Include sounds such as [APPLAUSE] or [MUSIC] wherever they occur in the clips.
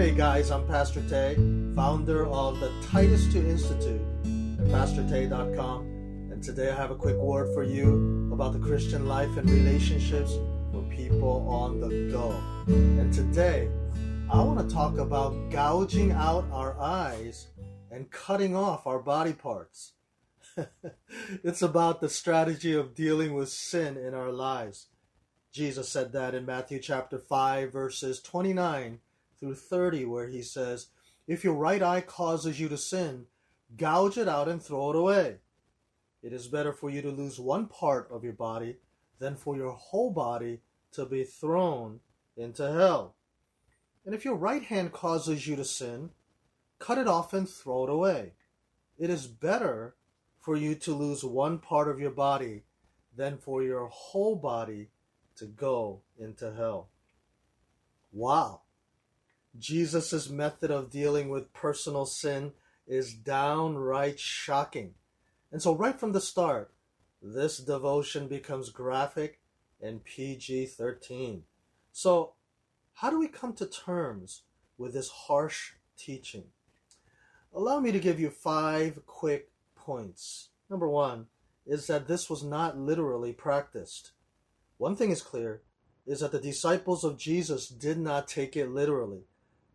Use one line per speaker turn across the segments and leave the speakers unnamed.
Hey guys, I'm Pastor Tay, founder of the Titus 2 Institute at PastorTay.com. And today I have a quick word for you about the Christian life and relationships for people on the go. And today I want to talk about gouging out our eyes and cutting off our body parts. [LAUGHS] it's about the strategy of dealing with sin in our lives. Jesus said that in Matthew chapter 5, verses 29 through 30, where he says, If your right eye causes you to sin, gouge it out and throw it away. It is better for you to lose one part of your body than for your whole body to be thrown into hell. And if your right hand causes you to sin, cut it off and throw it away. It is better for you to lose one part of your body than for your whole body to go into hell. Wow. Jesus' method of dealing with personal sin is downright shocking. And so, right from the start, this devotion becomes graphic and PG 13. So, how do we come to terms with this harsh teaching? Allow me to give you five quick points. Number one is that this was not literally practiced. One thing is clear is that the disciples of Jesus did not take it literally.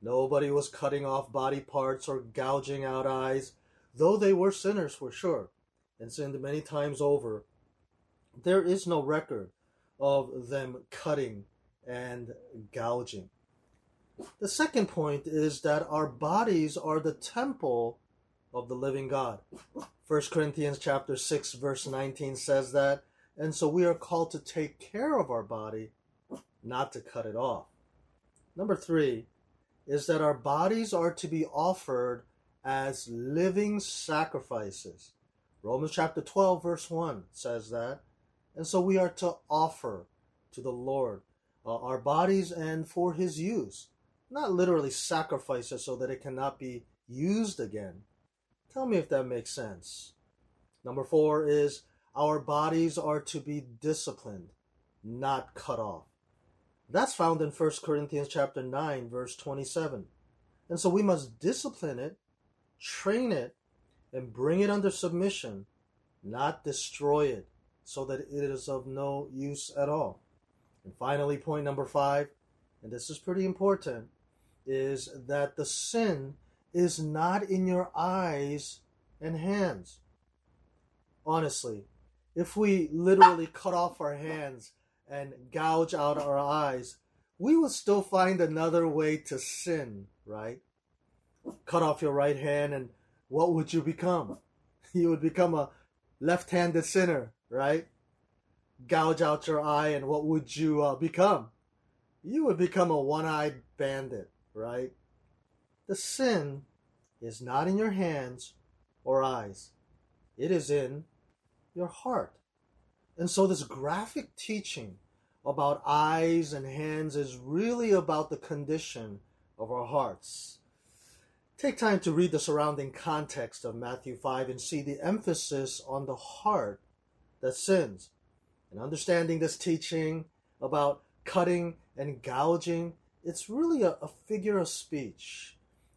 Nobody was cutting off body parts or gouging out eyes, though they were sinners for sure and sinned many times over. There is no record of them cutting and gouging. The second point is that our bodies are the temple of the living God. 1 Corinthians chapter 6 verse 19 says that and so we are called to take care of our body, not to cut it off. Number three is that our bodies are to be offered as living sacrifices. Romans chapter 12, verse 1 says that. And so we are to offer to the Lord uh, our bodies and for his use. Not literally sacrifice it so that it cannot be used again. Tell me if that makes sense. Number four is our bodies are to be disciplined, not cut off. That's found in 1 Corinthians chapter 9 verse 27. And so we must discipline it, train it, and bring it under submission, not destroy it so that it is of no use at all. And finally, point number 5, and this is pretty important, is that the sin is not in your eyes and hands. Honestly, if we literally cut off our hands and gouge out our eyes, we will still find another way to sin, right? Cut off your right hand, and what would you become? [LAUGHS] You would become a left handed sinner, right? Gouge out your eye, and what would you uh, become? You would become a one eyed bandit, right? The sin is not in your hands or eyes, it is in your heart. And so, this graphic teaching about eyes and hands is really about the condition of our hearts. Take time to read the surrounding context of Matthew 5 and see the emphasis on the heart that sins. And understanding this teaching about cutting and gouging, it's really a, a figure of speech,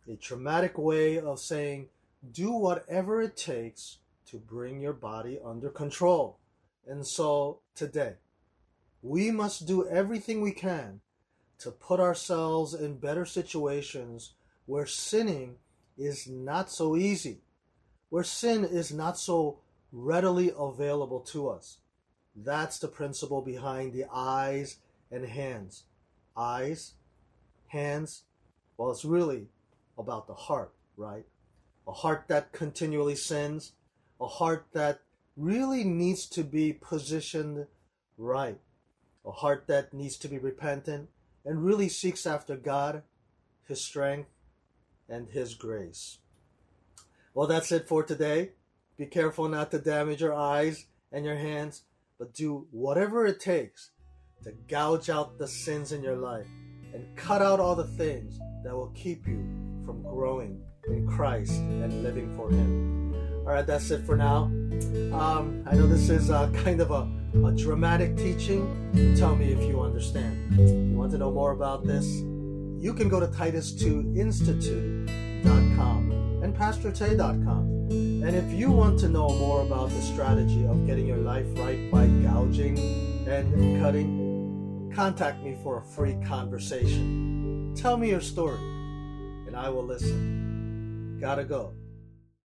a dramatic way of saying, do whatever it takes to bring your body under control. And so today, we must do everything we can to put ourselves in better situations where sinning is not so easy, where sin is not so readily available to us. That's the principle behind the eyes and hands. Eyes, hands, well, it's really about the heart, right? A heart that continually sins, a heart that really needs to be positioned right, a heart that needs to be repentant and really seeks after God, His strength, and His grace. Well, that's it for today. Be careful not to damage your eyes and your hands, but do whatever it takes to gouge out the sins in your life and cut out all the things that will keep you from growing in Christ and living for Him. All right, that's it for now. Um, I know this is uh, [LAUGHS] kind of a, a dramatic teaching. Tell me if you understand. If you want to know more about this, you can go to titus2institute.com and pastortay.com. And if you want to know more about the strategy of getting your life right by gouging and cutting, contact me for a free conversation. Tell me your story, and I will listen. Gotta go.